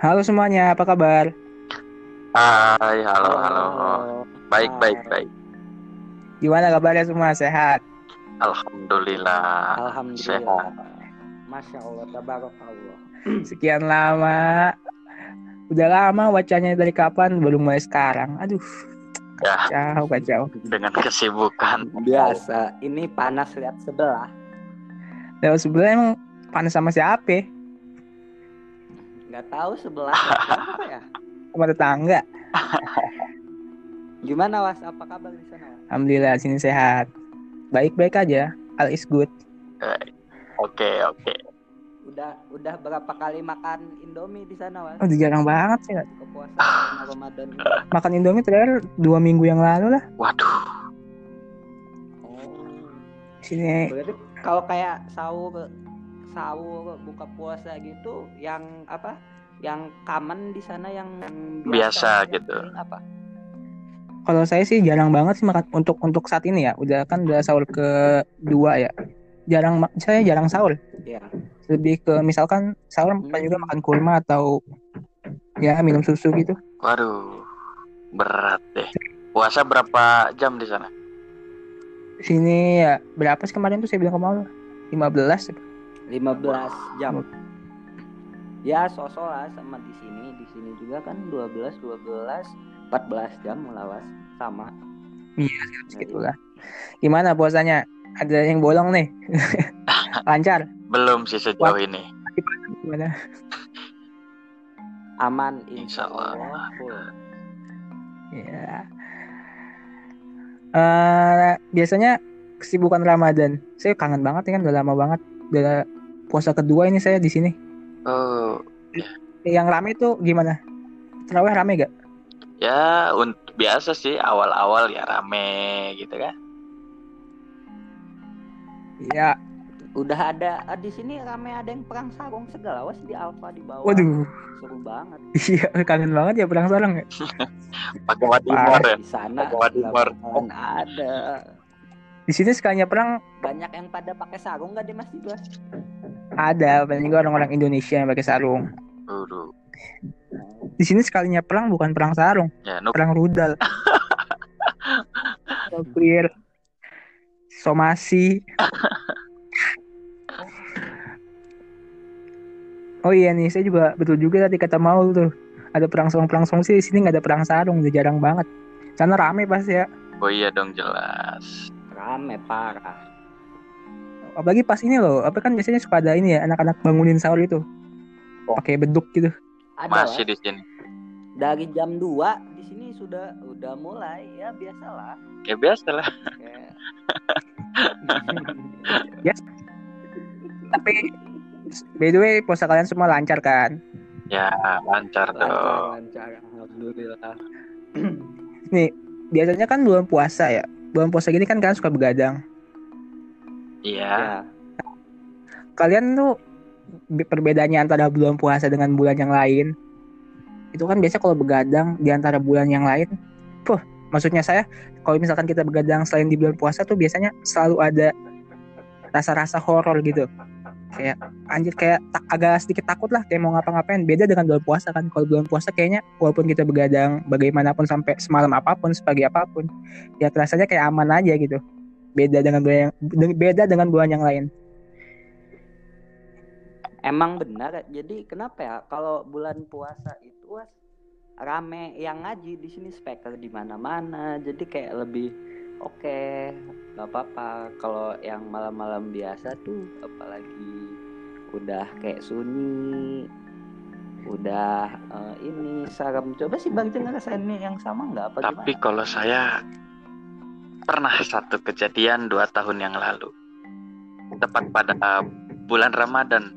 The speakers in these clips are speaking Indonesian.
Halo semuanya, apa kabar? Hai, halo, halo. Baik, baik, baik. Gimana kabarnya semua? Sehat? Alhamdulillah. Alhamdulillah. Sehat. Masya Allah, tabarakallah. Sekian lama. Udah lama wacanya dari kapan? Baru mulai sekarang. Aduh. Ya. Kacau, kacau. Dengan kesibukan. Biasa, ini panas lihat sebelah. Lalu sebenarnya emang panas sama siapa? Nggak tahu sebelah siapa ya? Sama tetangga. Gimana was? Apa kabar di sana? Was? Alhamdulillah sini sehat. Baik-baik aja. All is good. Oke, oke. Udah udah berapa kali makan Indomie di sana was? Oh, jarang banget sih. Ramadan. Makan Indomie terakhir dua minggu yang lalu lah. Waduh. Oh. Sini Berarti kalau kayak sahur sahur buka puasa gitu yang apa? Yang common di sana yang Biasa yang gitu. apa? kalau saya sih jarang banget sih makan untuk untuk saat ini ya. Udah kan udah sahur kedua ya. Jarang saya jarang sahur. Ya. Lebih ke misalkan sahur Hmm. juga makan kurma atau ya minum susu gitu. Waduh. Berat deh. Puasa berapa jam di sana? Sini ya berapa sih kemarin tuh saya bilang ke mau 15 15 jam. Ya sosok lah sama di sini. Di sini juga kan 12 12 14 jam melawas sama. gitu lah. Gimana puasanya? Ada yang bolong nih? Lancar? Belum sih sejauh ini. Gimana? Aman Insya insya Allah. Full. Ya. Eh, biasanya kesibukan Ramadan. Saya kangen banget ya kan udah lama banget. Udah puasa kedua ini saya di sini. Oh, Yang rame tuh gimana? Terawih rame gak? ya untuk biasa sih awal-awal ya rame gitu kan. Ya, Udah ada ah, di sini rame ada yang perang sarung segala was di Alfa di bawah. waduh. Seru banget. Iya, kangen banget ya perang sarung ya. Pakai wadimor ya. Di sana Timur. lapangan ada. Di sini sekalinya perang Banyak yang pada pakai sarung gak di masjid was? Ada, paling juga orang-orang Indonesia yang pakai sarung. Di sini sekalinya perang bukan perang sarung, Ya, nuk perang rudal. Sopir, somasi. Oh iya nih, saya juga betul juga tadi kata Maul tuh. Ada perang sarung perang sarung sih di sini nggak ada perang sarung, udah jarang banget. Sana rame pasti ya. Oh iya dong jelas. Rame parah. Apalagi pas ini loh, apa kan biasanya suka ada ini ya anak-anak bangunin sahur itu. Pakai beduk gitu. Ada Masih di sini. dari jam 2 di sini sudah udah mulai ya biasalah. Ya biasa lah. Kayak Tapi by the way, puasa kalian semua lancar kan? Ya lancar dong. lancar, lancar, alhamdulillah. Biasanya kan bulan puasa ya. Bulan puasa gini kan kalian suka begadang. Iya. Ya. Kalian tuh be- perbedaannya antara bulan puasa dengan bulan yang lain. Itu kan biasa kalau begadang di antara bulan yang lain. Puh maksudnya saya kalau misalkan kita begadang selain di bulan puasa tuh biasanya selalu ada rasa-rasa horor gitu. Kayak anjir kayak tak, agak sedikit takut lah kayak mau ngapa-ngapain. Beda dengan bulan puasa kan. Kalau bulan puasa kayaknya walaupun kita begadang bagaimanapun sampai semalam apa pun sepagi apa pun ya rasanya kayak aman aja gitu beda dengan bulan yang beda dengan bulan yang lain Emang benar. Jadi kenapa ya kalau bulan puasa itu was rame yang ngaji di sini speaker di mana-mana. Jadi kayak lebih oke, nggak apa-apa. Kalau yang malam-malam biasa tuh apalagi udah kayak sunyi, udah eh, ini serem. Coba sih Bang Jen ngerasain ini yang sama nggak apa Tapi gimana? kalau saya pernah satu kejadian dua tahun yang lalu, tepat pada bulan Ramadan,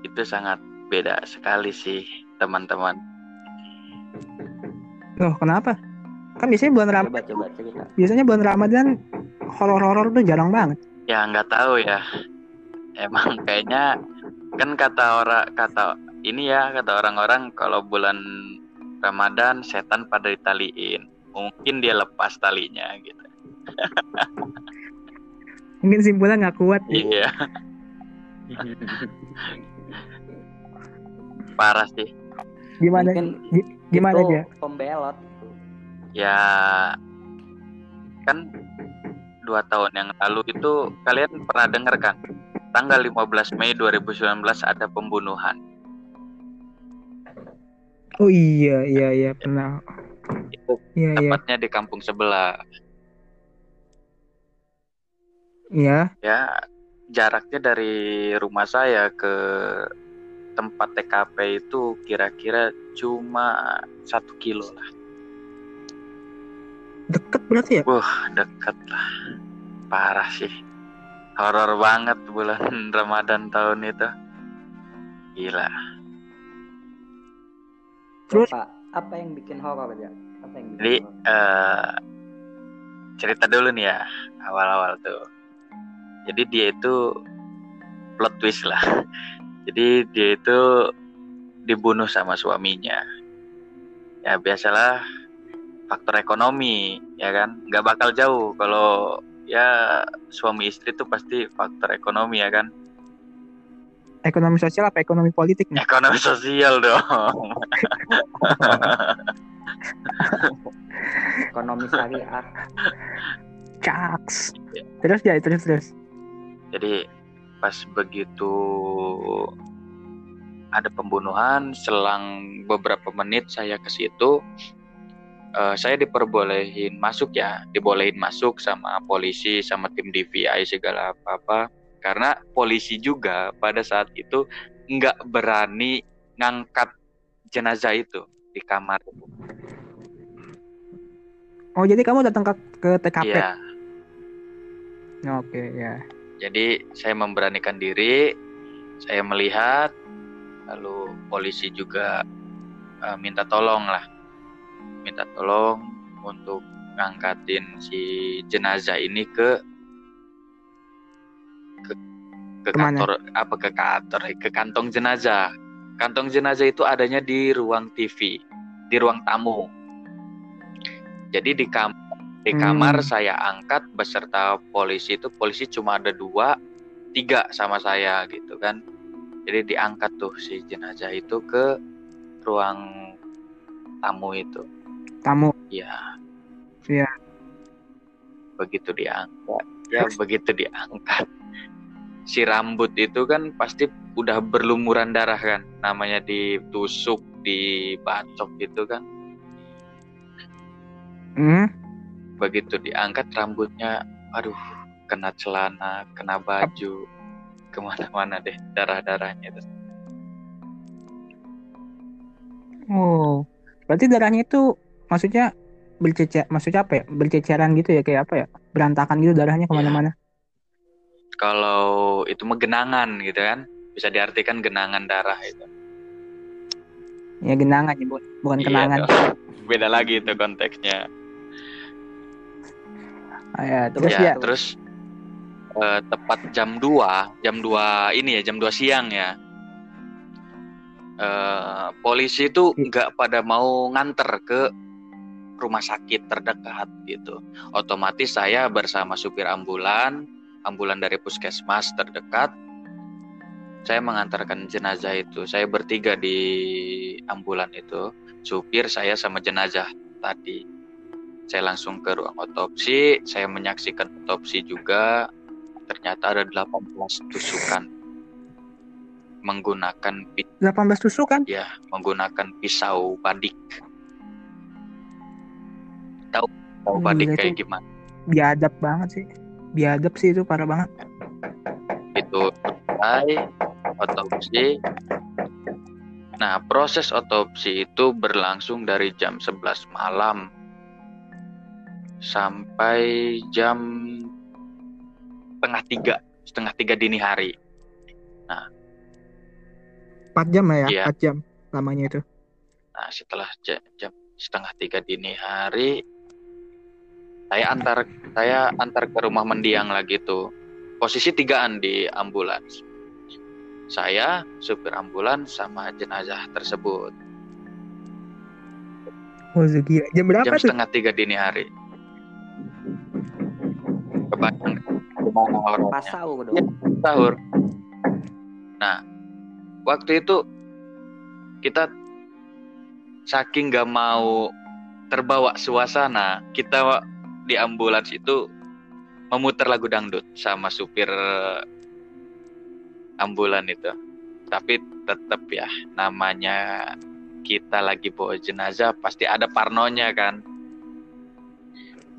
itu sangat beda sekali sih teman-teman. Loh, kenapa? Kan biasanya bulan Ram Coba coba cerita. biasanya bulan Ramadan horor-horor tuh jarang banget. Ya nggak tahu ya. Emang kayaknya kan kata orang kata ini ya kata orang-orang kalau bulan Ramadan setan pada ditaliin. Mungkin dia lepas talinya gitu. Mungkin simpulnya nggak kuat. Iya, parah sih. Gimana? Mungkin Gi- Gimana itu aja? pembelot. Ya kan dua tahun yang lalu itu kalian pernah dengar kan tanggal 15 Mei 2019 ada pembunuhan Oh iya iya iya pernah. itu Iya iya tepatnya di kampung sebelah iya. ya jaraknya dari rumah saya ke tempat TKP itu kira-kira cuma satu kilo lah Deket berarti ya? Wah, deket lah. Parah sih. Horor banget bulan Ramadan tahun itu. Gila. Terus? Apa, apa yang bikin horor aja? Apa yang bikin Jadi eh cerita dulu nih ya awal-awal tuh. Jadi dia itu plot twist lah. Jadi dia itu dibunuh sama suaminya. Ya biasalah faktor ekonomi ya kan nggak bakal jauh kalau ya suami istri tuh pasti faktor ekonomi ya kan Ekonomi sosial apa ekonomi politik nih? ekonomi sosial dong Ekonomi syariah. Caks. Terus ya terus terus. Jadi pas begitu ada pembunuhan selang beberapa menit saya ke situ eh, saya diperbolehin masuk ya dibolehin masuk sama polisi sama tim DVI segala apa apa karena polisi juga pada saat itu nggak berani ngangkat jenazah itu di kamar Oh jadi kamu datang ke, ke TKP? Iya, Oke ya. Jadi saya memberanikan diri, saya melihat, lalu polisi juga eh, minta tolong lah, minta tolong untuk ngangkatin si jenazah ini ke ke, ke Ke mana? kantor apa ke kantor ke kantong jenazah. Kantong jenazah itu adanya di ruang TV, di ruang tamu. Jadi di kam di Hmm. kamar saya angkat beserta polisi itu polisi cuma ada dua tiga sama saya gitu kan jadi diangkat tuh si jenazah itu ke ruang tamu itu Tamu. ya Iya. begitu diangkat ya begitu diangkat si rambut itu kan pasti udah berlumuran darah kan namanya ditusuk dibacok gitu kan Hmm. Begitu diangkat rambutnya aduh kena celana kena baju ke mana-mana deh darah-darahnya itu Oh. Berarti darahnya itu maksudnya bercecer maksudnya apa ya? Berceceran gitu ya kayak apa ya? Berantakan gitu darahnya ke mana-mana. kalau itu mah genangan gitu kan bisa diartikan genangan darah itu Ya genangan ya, Bu. bukan Iya kenangan. dong. beda lagi itu konteksnya ya, terus ya, ya. terus eh, tepat jam 2 jam 2 ini ya jam 2 siang ya. Eh, polisi itu nggak pada mau nganter ke rumah sakit terdekat gitu. Otomatis saya bersama supir ambulan ambulan dari puskesmas terdekat saya mengantarkan jenazah itu. Saya bertiga di ambulan itu supir saya sama jenazah tadi saya langsung ke ruang otopsi saya menyaksikan otopsi juga ternyata ada 18 tusukan menggunakan pi- 18 tusuk kan? ya menggunakan pisau badik tahu tahu Gila, badik kayak gimana Biadab banget sih. Biadab sih itu parah banget. itu selesai otopsi nah proses otopsi itu berlangsung dari jam 11 malam sampai jam setengah tiga setengah tiga dini hari 4 jam lah ya, Iya. 4 jam lamanya itu. Nah, setelah ja- jam setengah tiga dini hari, saya antar saya antar ke rumah mendiang lagi tuh. Posisi tigaan di ambulans. Saya, supir ambulans, sama jenazah tersebut. Oh, gila. Jam berapa Jam tuh? setengah tiga dini hari. Kebayang gimana? Pas orangnya? sahur. Dong. saking gak mau terbawa suasana kita di ambulans itu memutar lagu dangdut sama supir ambulan itu. Tapi tetap ya namanya kita lagi bawa jenazah pasti ada parnonya kan.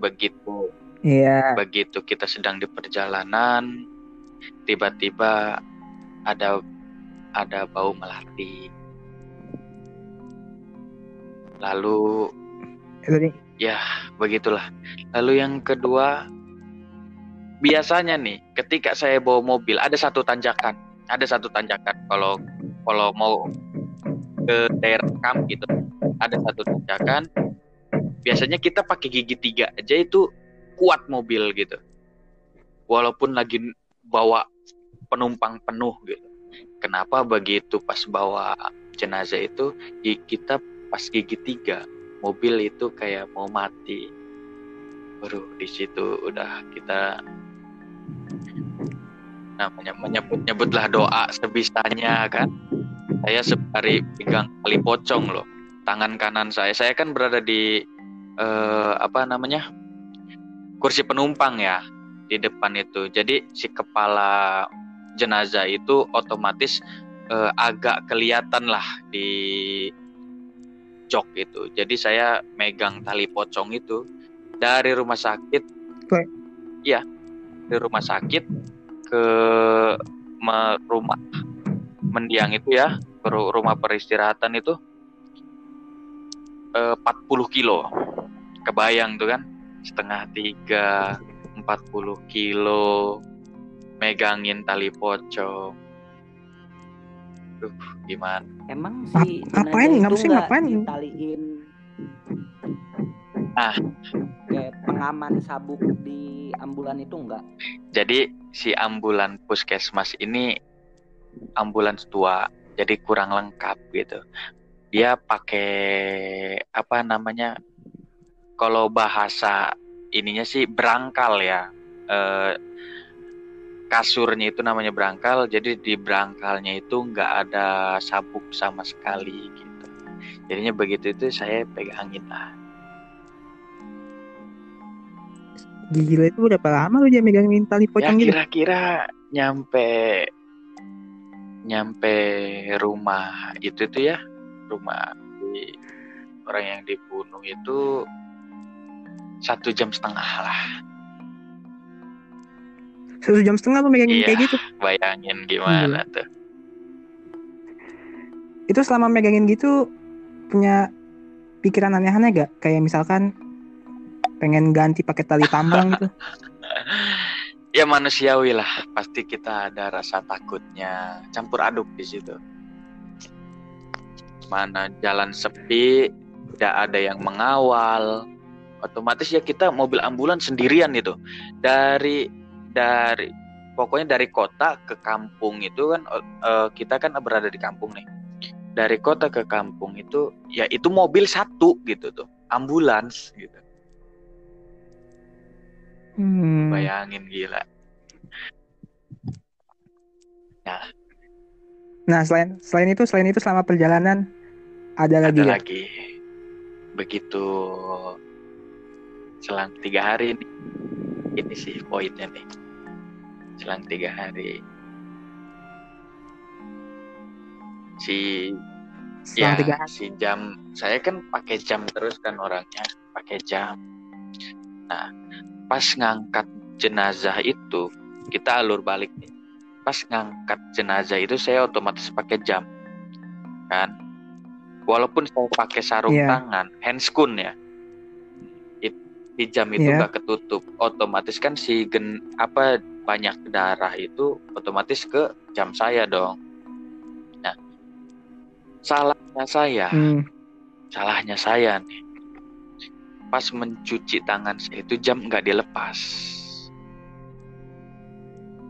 Begitu Iya. begitu kita sedang di perjalanan tiba-tiba ada ada bau melati. Lalu nih. ya begitulah. Lalu yang kedua biasanya nih ketika saya bawa mobil ada satu tanjakan. Ada satu tanjakan. Kalau kalau mau ke daerah kamp gitu ada satu tanjakan. Biasanya kita pakai gigi tiga aja itu kuat mobil gitu. Walaupun lagi bawa penumpang penuh gitu. Kenapa begitu pas bawa jenazah itu kita pas gigi tiga mobil itu kayak mau mati. Baru di situ udah kita namanya menyebut nyebutlah doa sebisanya kan. Saya sebari pegang tali pocong loh tangan kanan saya. Saya kan berada di eh, apa namanya kursi penumpang ya di depan itu. Jadi si kepala jenazah itu otomatis eh, agak kelihatan lah di jok itu. Jadi saya megang tali pocong itu dari rumah sakit iya dari rumah sakit ke rumah mendiang itu ya ke ru- rumah peristirahatan itu eh, 40 kilo. Kebayang tuh kan setengah tiga 40 kilo megangin tali pocong Duh, gimana Emang Ngap- si ngapain? jenazah Ngap itu sih ngapain? ditaliin Ah. kayak pengaman sabuk di ambulan itu enggak? Jadi si ambulan puskesmas ini ambulans tua, jadi kurang lengkap gitu. Dia pakai apa namanya? Kalau bahasa ininya sih berangkal ya. Eh, kasurnya itu namanya berangkal, jadi di berangkalnya itu nggak ada sabuk sama sekali gitu. Jadinya begitu itu saya pegangin lah. Gila itu berapa lama lu dia megangin tali ya pocong gitu? kira-kira nyampe nyampe rumah itu tuh ya rumah di orang yang dibunuh itu satu jam setengah lah Satu jam setengah lu megangin Iya. kayak gitu. bayangin gimana tuh Itu selama megangin gitu punya pikiran aneh-aneh gak? Kayak misalkan pengen ganti pakai tali tambang gitu. ya manusiawi lah pasti kita ada rasa takutnya campur aduk di situ mana jalan sepi tidak ada yang mengawal otomatis ya kita mobil ambulan sendirian itu. Dari dari pokoknya dari kota ke kampung itu kan eh, kita kan berada di kampung nih. Dari kota ke kampung itu ya itu mobil satu gitu tuh ambulans gitu. Hmm. bayangin gila. Nah. Selain selain itu selain itu selama perjalanan ada lagi ada ya? lagi. Begitu selang tiga hari nih. Ini sih poinnya nih. Selang tiga hari. Si Selang ya tiga hari. si jam saya kan pakai jam terus kan orangnya pakai jam. Nah pas ngangkat jenazah itu kita alur balik nih. Pas ngangkat jenazah itu saya otomatis pakai jam kan? Walaupun saya pakai sarung Iya. tangan handscoon ya di jam itu Iya. nggak ketutup otomatis kan si gen apa banyak darah itu otomatis ke jam saya dong. Nah salahnya saya. Hmm. salahnya saya nih. Pas mencuci tangan saya itu jam nggak dilepas.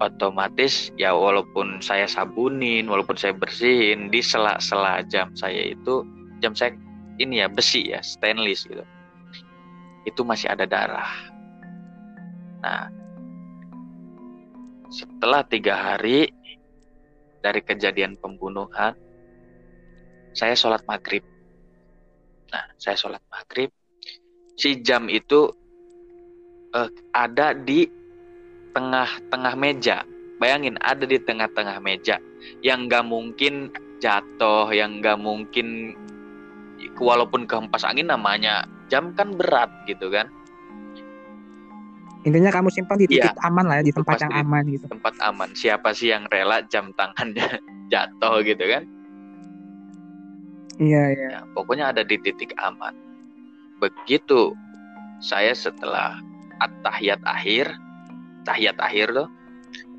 Otomatis ya walaupun saya sabunin walaupun saya bersihin di sela-sela jam saya itu jam saya ini ya besi ya stainless gitu itu masih ada darah nah setelah tiga hari dari kejadian pembunuhan saya sholat maghrib Nah, saya sholat maghrib. Si jam itu eh, ada di tengah-tengah meja. Bayangin ada di tengah-tengah meja yang nggak mungkin jatuh, yang nggak mungkin walaupun kehempas angin namanya jam kan berat gitu kan. Intinya kamu simpan di titik Iya. aman lah ya, di tempat yang aman gitu. tempat aman. Siapa sih yang rela jam tangannya jatuh gitu kan? Iya, iya. Ya, pokoknya ada di titik aman. Begitu saya setelah at-tahiyat akhir, tahiyat akhir loh,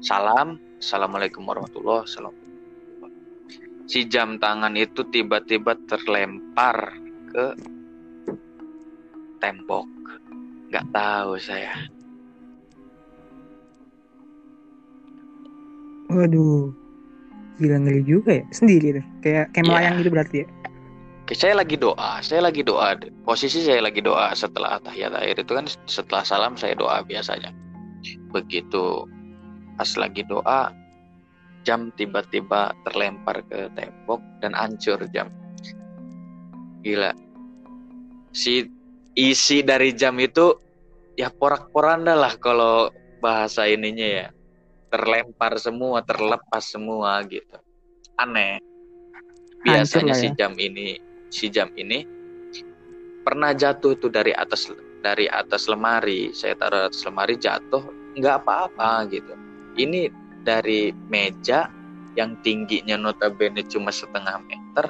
salam, assalamualaikum warahmatullahi wabarakatuh. Si jam tangan itu tiba-tiba terlempar ke tembok. Nggak tahu saya. Waduh. Gila ngeri juga ya. Sendiri tuh. Kayak kayak Iya. melayang gitu berarti ya. Oke, saya lagi doa, saya lagi doa. Posisi saya lagi doa setelah tahiyat akhir itu kan setelah salam saya doa biasanya. Begitu pas lagi doa, jam tiba-tiba terlempar ke tembok dan hancur jam. Gila. Si isi dari jam itu ya porak-poranda lah kalau bahasa ininya ya. Terlempar semua, terlepas semua gitu. Aneh. Biasanya si ya. jam ini si jam ini pernah jatuh tuh dari atas dari atas lemari saya taruh atas lemari jatuh nggak apa-apa gitu ini dari meja yang tingginya notabene cuma setengah meter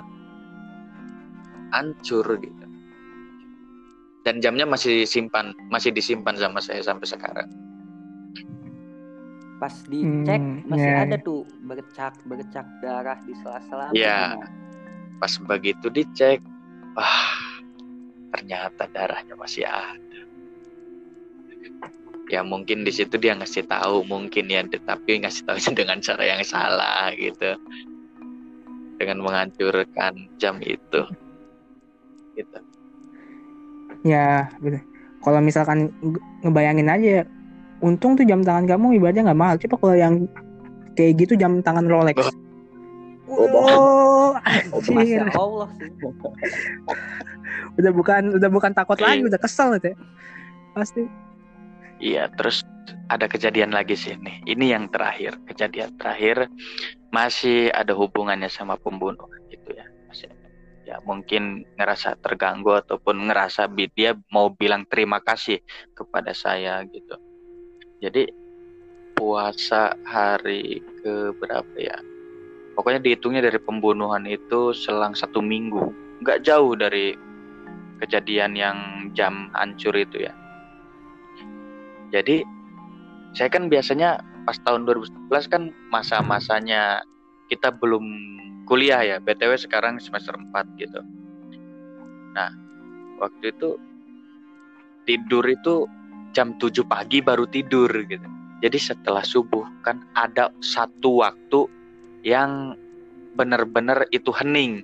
hancur gitu dan jamnya masih simpan masih disimpan sama saya sampai sekarang Pas dicek Hmm, masih iya, ada tuh bercak bercak darah di sela-sela. Iya. gimana? pas begitu dicek wah ternyata darahnya masih ada ya mungkin di situ dia ngasih tahu mungkin ya tapi ngasih tahu dengan cara yang salah gitu dengan menghancurkan jam itu gitu Ya, gitu. Kalau misalkan nge- ngebayangin aja untung tuh jam tangan kamu ibaratnya nggak mahal. Coba kalau yang kayak gitu jam tangan Rolex. Oh, anjir. Masya Allah sih. Udah bukan udah bukan takut Iya. lagi, udah kesel gitu ya. Pasti. Iya, terus ada kejadian lagi sih nih. Ini yang terakhir, kejadian terakhir masih ada hubungannya sama pembunuh gitu ya. Ya mungkin ngerasa terganggu ataupun ngerasa dia mau bilang terima kasih kepada saya gitu. Jadi puasa hari ke berapa ya? Pokoknya dihitungnya dari pembunuhan itu selang satu minggu, nggak jauh dari kejadian yang jam hancur itu ya. Jadi saya kan biasanya pas tahun 2011 kan masa-masanya kita belum kuliah ya. BTW sekarang semester 4 gitu. Nah, waktu itu tidur itu jam 7 pagi baru tidur gitu. Jadi setelah subuh kan ada satu waktu yang benar-benar itu hening.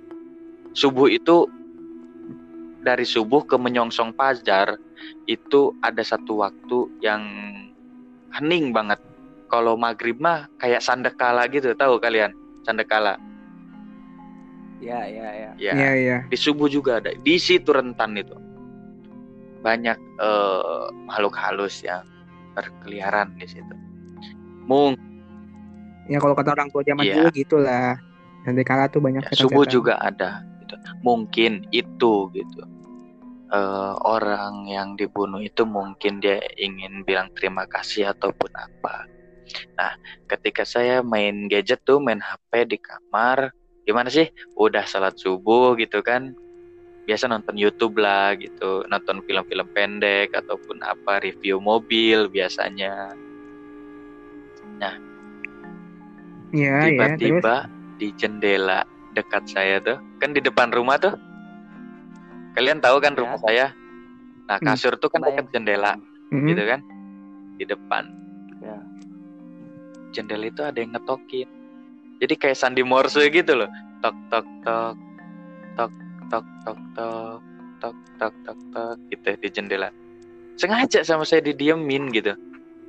Subuh itu dari subuh ke menyongsong fajar itu ada satu waktu yang hening banget. Kalau maghrib mah kayak sandekala gitu, tahu kalian? Sandekala. Ya, ya, ya. Ya, Iya, iya. di subuh juga ada. Di situ rentan itu. Banyak eh, makhluk halus yang berkeliaran di situ. Mung, Ya kalau kata orang tua zaman Iya. dulu gitulah. Dan di kala tuh banyak ya, subuh juga ada. Gitu. Mungkin itu gitu. Eh, orang yang dibunuh itu mungkin dia ingin bilang terima kasih ataupun apa. Nah, ketika saya main gadget tuh, main HP di kamar, gimana sih? Udah salat subuh gitu kan? Biasa nonton YouTube lah gitu, nonton film-film pendek ataupun apa review mobil biasanya. Iya, iya. Terus Tiba-tiba di jendela dekat saya tuh, kan di depan rumah tuh. Kalian tahu kan Ya. rumah saya? Nah, Hmm. kasur tuh kan dekat jendela Mhm. gitu kan? Di depan. Ya. Jendela itu ada yang ngetokin. Jadi kayak sandi Morse gitu loh. Tok tok tok tok tok tok tok tok tok tok tok gitu di jendela. Sengaja sama saya didiemin gitu.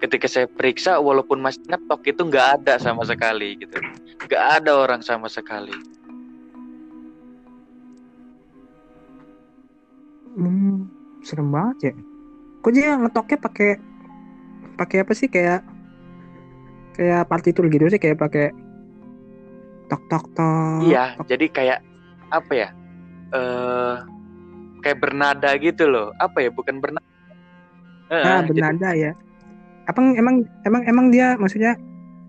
Ketika saya periksa walaupun masih ngetok itu nggak ada sama sekali gitu. Nggak ada orang sama sekali. serem banget ya kok dia ngetoknya pakai pakai apa sih kayak kayak partitur gitu sih kayak pakai tok tok tok Iya, tok. jadi kayak apa ya? Eh kayak bernada gitu loh. Apa ya? Bukan bernada. Eh, nah jadi- bernada ya apa emang emang emang dia maksudnya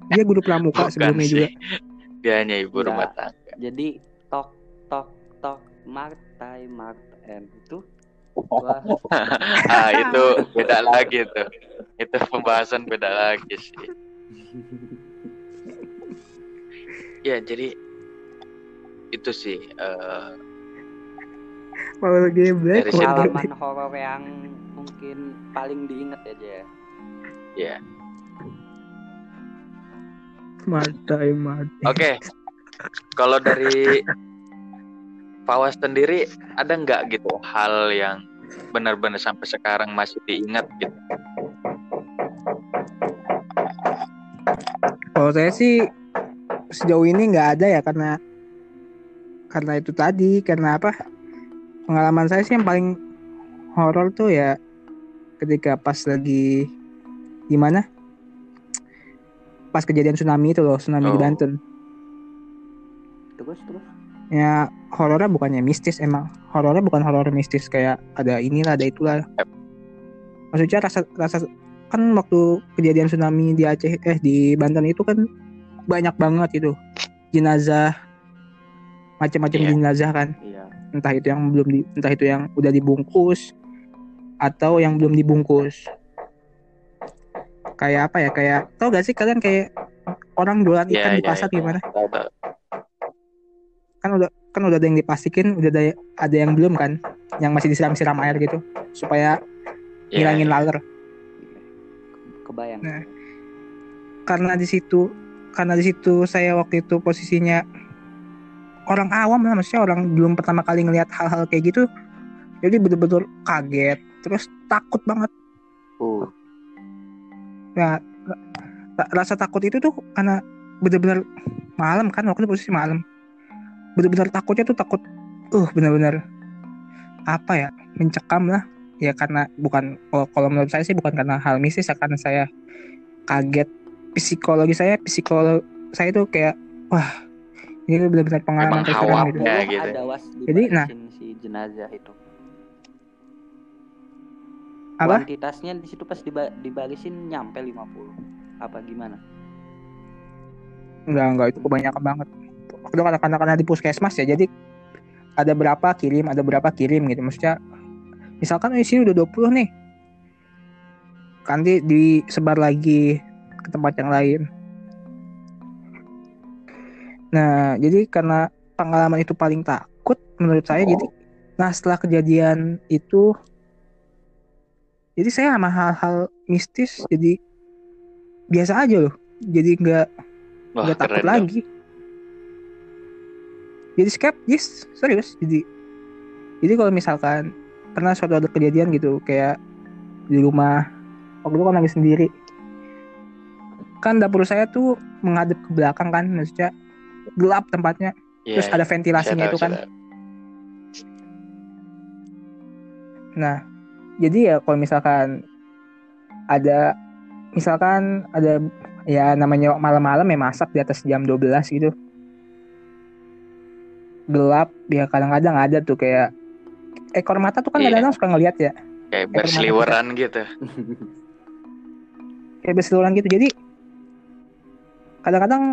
dia guru pramuka bukan sebelumnya sih. juga Dia hanya ibu Enggak. rumah tangga. Jadi tok tok tok martai marten itu ah, itu beda lagi tuh. Itu pembahasan beda lagi sih. Ya, jadi itu sih eh Power Geblek Dari situ. pengalaman horor yang mungkin paling diingat aja ya. ya. Matai Matai Oke. Kalau dari Fawas sendiri ada nggak gitu hal yang benar-benar sampai sekarang masih diingat gitu? Kalau saya sih sejauh ini nggak ada ya karena karena itu tadi karena apa pengalaman saya sih yang paling horor tuh ya ketika pas lagi gimana? Pas kejadian tsunami itu loh tsunami di Oh. Banten. Terus terus? Ya horornya bukannya mistis emang horornya bukan horor mistis kayak ada inilah ada itulah. Maksudnya rasa rasa kan waktu kejadian tsunami di Aceh eh di Banten itu kan banyak banget itu jenazah macam-macam Iya. jenazah kan iya. entah itu yang belum di, entah itu yang udah dibungkus atau yang belum dibungkus kayak apa ya kayak tau gak sih kalian kayak orang jualan ikan Iya, di iya, pasar iya. gimana kan udah kan udah ada yang diplastikin udah ada ada yang belum kan yang masih disiram-siram air gitu supaya Iya, ngilangin iya. laler Kebayang. Nah. karena di situ karena di situ saya waktu itu posisinya orang awam lah maksudnya orang belum pertama kali ngelihat hal-hal kayak gitu jadi betul-betul kaget terus takut banget Uh, ya ra- rasa takut itu tuh karena bener-bener malam kan waktu itu posisi malam bener-bener takutnya tuh takut uh bener-bener apa ya mencekam lah ya karena bukan kalau, kalau menurut saya sih bukan karena hal mistis ya karena saya kaget psikologi saya psikolog saya tuh kayak wah ini benar-benar pengalaman Emang terseram hawak gitu ya. dulu gitu. ada was Jadi, nah. si jenazah itu. apa Kuantitasnya di situ pas diba- dibarisin nyampe 50. Apa gimana? enggak enggak itu kebanyakan banget itu karena karena karena di puskesmas ya jadi ada berapa kirim ada berapa kirim gitu maksudnya misalkan oh, di sini udah 20 nih. Nanti disebar lagi ke tempat yang lain. Nah jadi karena pengalaman itu paling takut menurut saya jadi nah setelah kejadian itu jadi saya sama hal-hal mistis jadi biasa aja loh. Jadi nggak nggak takut dong. lagi. Jadi skeptis serius jadi. Jadi kalau misalkan pernah suatu ada kejadian gitu kayak di rumah waktu itu kan lagi sendiri kan dapur saya tuh menghadap ke belakang kan maksudnya gelap tempatnya Iya, terus ada iya. ventilasinya itu kan tahu. Nah, jadi ya kalau misalkan ada misalkan ada ya namanya malam-malam ya masak di atas jam 12 gitu. Gelap ya kadang-kadang ada tuh kayak ekor mata tuh kan Iya. kadang-kadang suka ngeliat ya, Kayak berseliweran gitu. kayak berseliweran gitu. Jadi kadang-kadang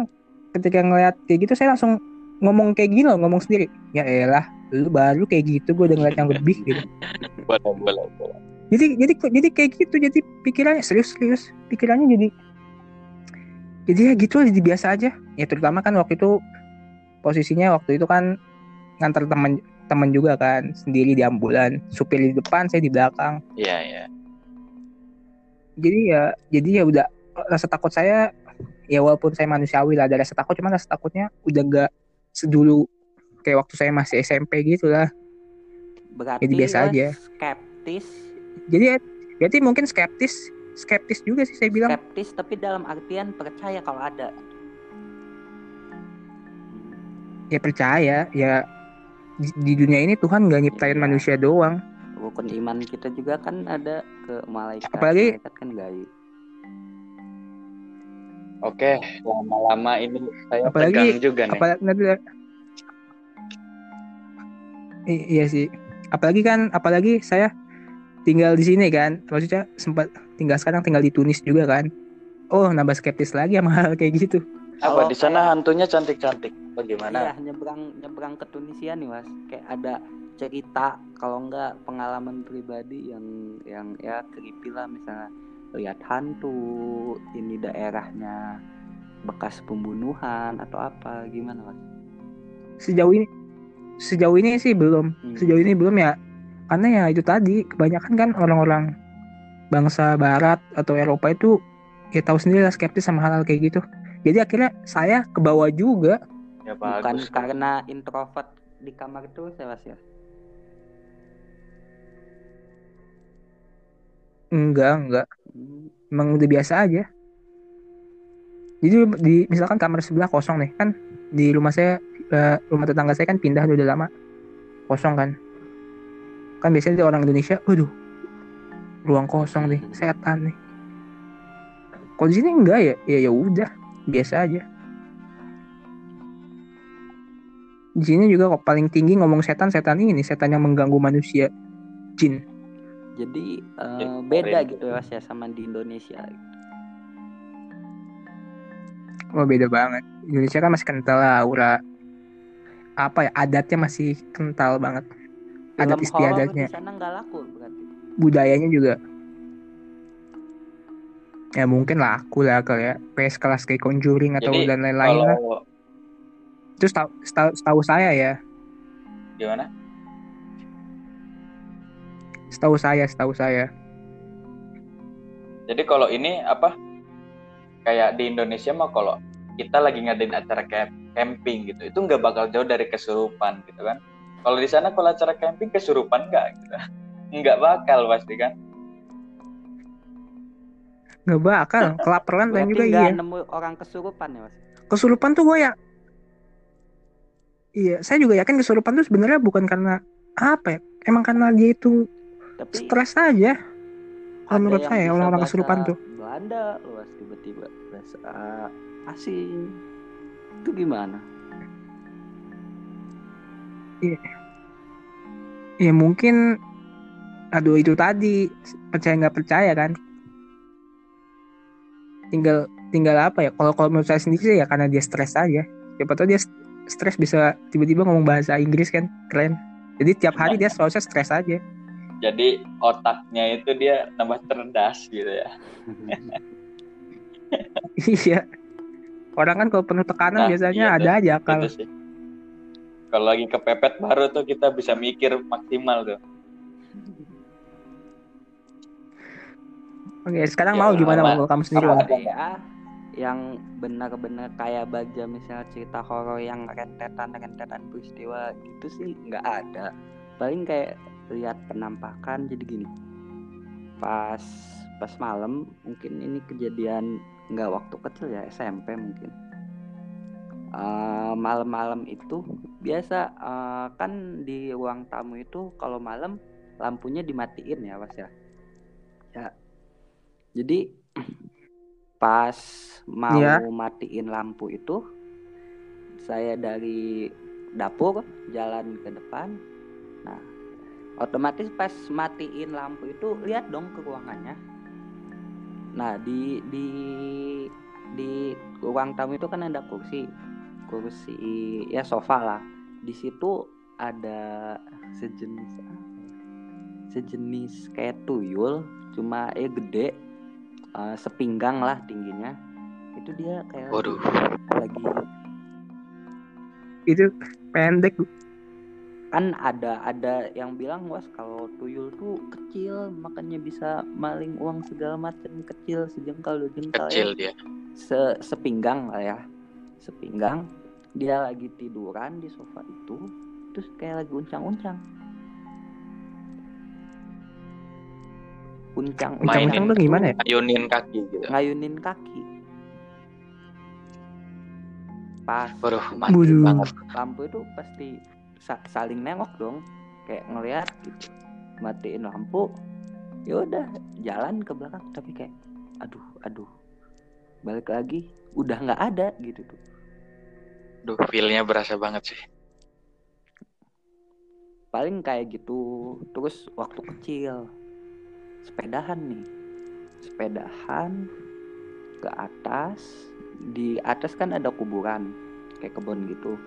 ketika ngeliat kayak gitu saya langsung ngomong kayak gini loh, ngomong sendiri. Ya elah, lu baru kayak gitu gue udah ngeliat yang lebih gitu. Boleh, boleh, boleh. jadi jadi jadi kayak gitu jadi pikirannya serius serius pikirannya jadi jadi ya gitu jadi biasa aja ya terutama kan waktu itu posisinya waktu itu kan ngantar temen temen juga kan sendiri di ambulan supir di depan saya di belakang Iya, iya. jadi ya jadi ya udah rasa takut saya ya walaupun saya manusiawi lah ada rasa takut cuman rasa takutnya udah gak sedulu kayak waktu saya masih SMP gitu lah Berarti Jadi biasa aja. skeptis, jadi ya berarti mungkin skeptis skeptis juga sih saya bilang skeptis tapi dalam artian percaya kalau ada. ya percaya ya di, dunia ini Tuhan nggak nyiptain Iya. manusia doang. Rukun iman kita juga kan ada ke malaikat. Apalagi- malaikat kan gaib. Oke, lama-lama ini saya Apalagi- tegang juga nih. apalagi nanti I- iya sih. Apalagi kan apalagi saya tinggal di sini kan. Maksudnya sempat tinggal sekarang tinggal di Tunis juga kan. Oh nambah skeptis lagi sama hal kayak gitu. Apa di sana hantunya cantik-cantik? Iya Bagaimana? nyebrang nyebrang ke Tunisia nih mas kayak ada cerita kalau enggak pengalaman pribadi yang yang ya creepy lah misalnya lihat hantu ini daerahnya bekas pembunuhan atau apa gimana mas? sejauh ini sejauh ini sih belum Hmm. sejauh ini belum ya karena ya itu tadi kebanyakan kan orang-orang bangsa Barat atau Eropa itu ya tahu sendiri lah skeptis sama hal-hal kayak gitu jadi akhirnya saya ke bawah juga Ya Bukan bagus. karena introvert di kamar itu saya mas ya? enggak enggak. Emang udah biasa aja. Jadi di misalkan kamar sebelah kosong nih kan? Di rumah saya eh, rumah tetangga saya kan pindah udah lama. Kosong kan? Kan biasanya di orang Indonesia waduh ruang kosong nih setan nih. Kalau di sini enggak ya? Ya ya udah biasa aja di sini juga kok paling tinggi ngomong setan setan ini setan yang mengganggu manusia jin Jadi Ya, beda gitu ya mas ya sama di Indonesia. Oh beda banget. Indonesia kan masih kental lah aura apa ya adatnya masih kental banget. Adat Film horor istiadatnya, di sana nggak laku berarti. budayanya juga. Ya mungkin laku lah kali ya. PS kelas kayak Conjuring atau Jadi, dan lain-lain lah. Kalau Itu setahu, setahu, setahu saya ya. gimana? Setahu saya, setahu saya. Jadi kalau ini apa? Kayak di Indonesia mah kalau kita lagi ngadain acara camp camping gitu, itu nggak bakal jauh dari kesurupan gitu kan. Kalau di sana kalau acara camping kesurupan nggak gitu? Nggak bakal pasti kan. Nggak bakal. Kelaparan dan juga iya. nemu orang kesurupan ya mas? Kesurupan tuh gue ya. Iya, saya juga yakin kesurupan tuh sebenarnya bukan karena apa ya. Emang karena dia itu Tapi stres aja. Kalau menurut saya orang-orang kesurupan tuh. Belanda loh mas tiba-tiba bahasa asing. Itu gimana? Ya mungkin aduh itu tadi percaya nggak percaya kan tinggal tinggal apa ya kalau kalau menurut saya sendiri sih ya karena dia stres aja siapa tahu dia stres bisa tiba-tiba ngomong bahasa Inggris kan keren jadi tiap hari dia selalu stres aja Jadi otaknya itu dia nambah cerdas gitu ya. iya orang kan kalau penuh tekanan Nah, biasanya iya ada aja akal Gitu. Kalau lagi kepepet baru tuh kita bisa mikir maksimal tuh. oke sekarang Ya, mau gimana mau kamu sendiri ada? ya yang benar-benar kayak baca misalnya cerita horor yang rentetan rentetan peristiwa gitu sih nggak ada. Paling kayak lihat penampakan jadi gini. Pas pas malam mungkin ini kejadian nggak waktu kecil ya SMP mungkin. Eh, malam-malam itu biasa eh, kan di ruang tamu itu kalau malam lampunya dimatiin ya mas ya. Ya. Jadi pas mau Iya. matiin lampu itu saya dari dapur jalan ke depan nah otomatis pas matiin lampu itu lihat dong ke ruangannya nah di di di ruang tamu itu kan ada kursi kursi ya sofa lah di situ ada sejenis ya? sejenis kayak tuyul cuma ya gede eh, sepinggang lah tingginya itu dia kayak Waduh. lagi itu pendek kan ada ada yang bilang was kalau tuyul tuh kecil makanya bisa maling uang segala macam kecil sejengkal dua jengkal ya. Kecil dia. Se- sepinggang lah ya sepinggang dia lagi tiduran di sofa itu terus kayak lagi uncang-uncang uncang Uncang-uncang tuh gimana ya? Ayunin kaki gitu. ngayunin kaki. Pas. Waduh, mati Waduh. banget. lampu itu pasti sa- saling nengok dong. Kayak ngeliat gitu. Matiin lampu. Ya udah jalan ke belakang. Tapi kayak aduh aduh. Balik lagi. Udah nggak ada gitu tuh. Duh, feel-nya berasa banget sih. paling kayak gitu. Terus waktu kecil sepedahan nih. Sepedahan ke atas. Di atas kan ada kuburan kayak kebun gitu.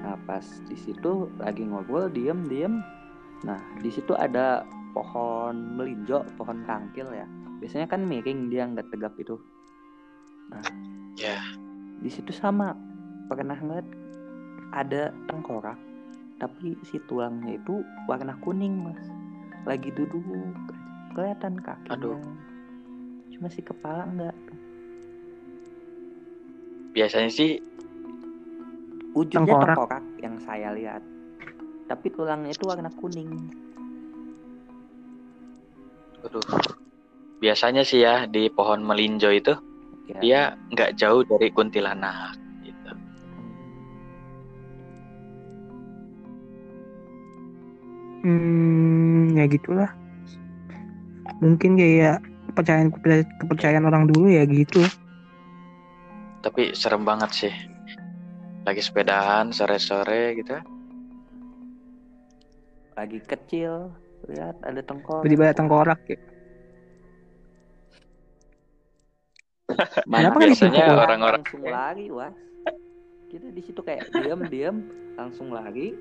Nah pas di situ lagi ngobrol diem diem. Nah di situ ada pohon melinjo pohon kangkil ya. Biasanya kan miring dia nggak tegap itu. Nah Ya. di situ sama. Pernah ngeliat ada tengkorak tapi si tulangnya itu warna kuning mas. Lagi duduk kelihatan kakinya Aduh. cuma si kepala enggak Biasanya sih ujungnya Tengkorak. tengkorak yang saya lihat tapi tulangnya itu warna kuning aduh. Biasanya sih ya di pohon melinjo itu ya dia nggak jauh dari kuntilanak gitu. Hmm, ya gitulah. Mungkin kayak kepercayaan kepercayaan orang dulu ya gitu. Tapi serem banget sih. Lagi sepedahan sore-sore gitu. lagi kecil lihat ada tengkorak Tiba-tiba ada tengkorak ya. Mana biasanya orang-orang langsung lari was kita di situ kayak diam diam langsung lari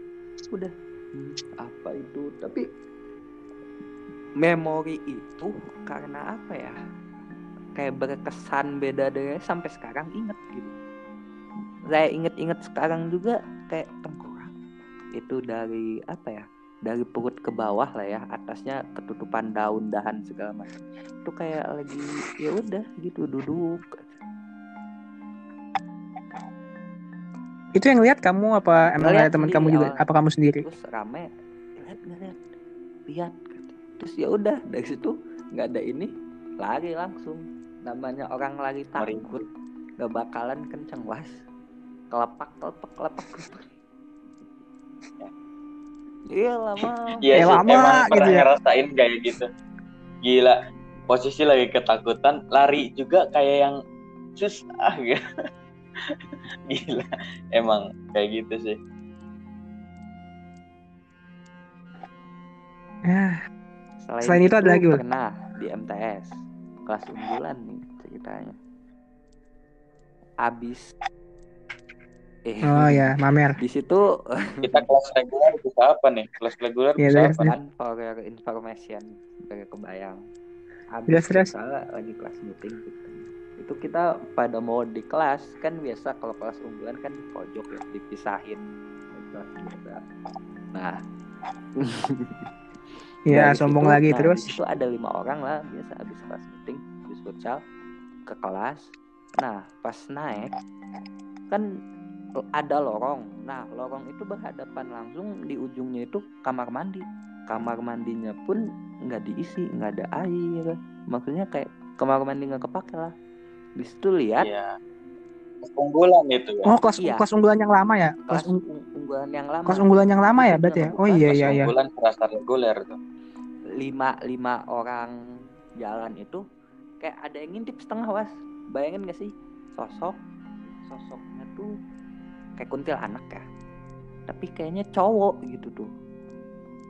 udah Hmm, apa itu tapi memori itu karena apa ya? Kayak berkesan beda dari sampai sekarang inget gitu. Saya inget-inget sekarang juga kayak tengkorak. Itu dari apa ya? Dari perut ke bawah lah ya atasnya ketutupan daun dahan segala macam. Itu kayak lagi ya udah gitu duduk Itu yang lihat kamu apa emang ada teman kamu juga? Apa kamu sendiri? terus rame lihat lihat lihat. Terus ya udah dari situ nggak ada ini lari langsung namanya orang lari takut nggak bakalan kenceng was kelepak kelepak kelepak kelepak iya lama Iya Kayak sih, lama emang gitu pernah ya. ngerasain kayak gitu. Gila, posisi lagi ketakutan, lari juga kayak yang susah gitu. Gila, emang kayak gitu sih. Ya, Selain itu ada lagi, Bang? pernah di MTS kelas unggulan nih ceritanya abis eh oh ya, mamer. di situ Kita kelas reguler bisa apa nih? Kelas reguler Iya, bisa apa? kan for your information kayak kebayang habis terus. kita lagi kelas meeting gitu itu kita pada mau di kelas kan biasa kalau kelas unggulan kan pojok ya dipisahin kelas nah Ya, dari sombong situ- lagi nah, terus. di situ ada lima orang lah biasa habis kelas meeting habis futsal ke kelas nah pas naik kan ada lorong nah lorong itu berhadapan langsung di ujungnya itu kamar mandi kamar mandinya pun nggak diisi nggak ada air maksudnya kayak kamar mandi nggak kepake lah di situ lihat Iya. Unggulan itu ya. Oh, kelas Iya. kelas unggulan yang lama ya? kelas Kelas, ung- ung- unggulan yang lama kelas unggulan yang lama ya berarti ya? Oh iya Kelas iya iya. Unggulan serasa reguler tuh. Lima lima orang jalan itu kayak ada yang ngintip setengah was bayangin gak sih? Sosok sosoknya tuh kayak kuntilanak ya. Tapi kayaknya cowok gitu tuh.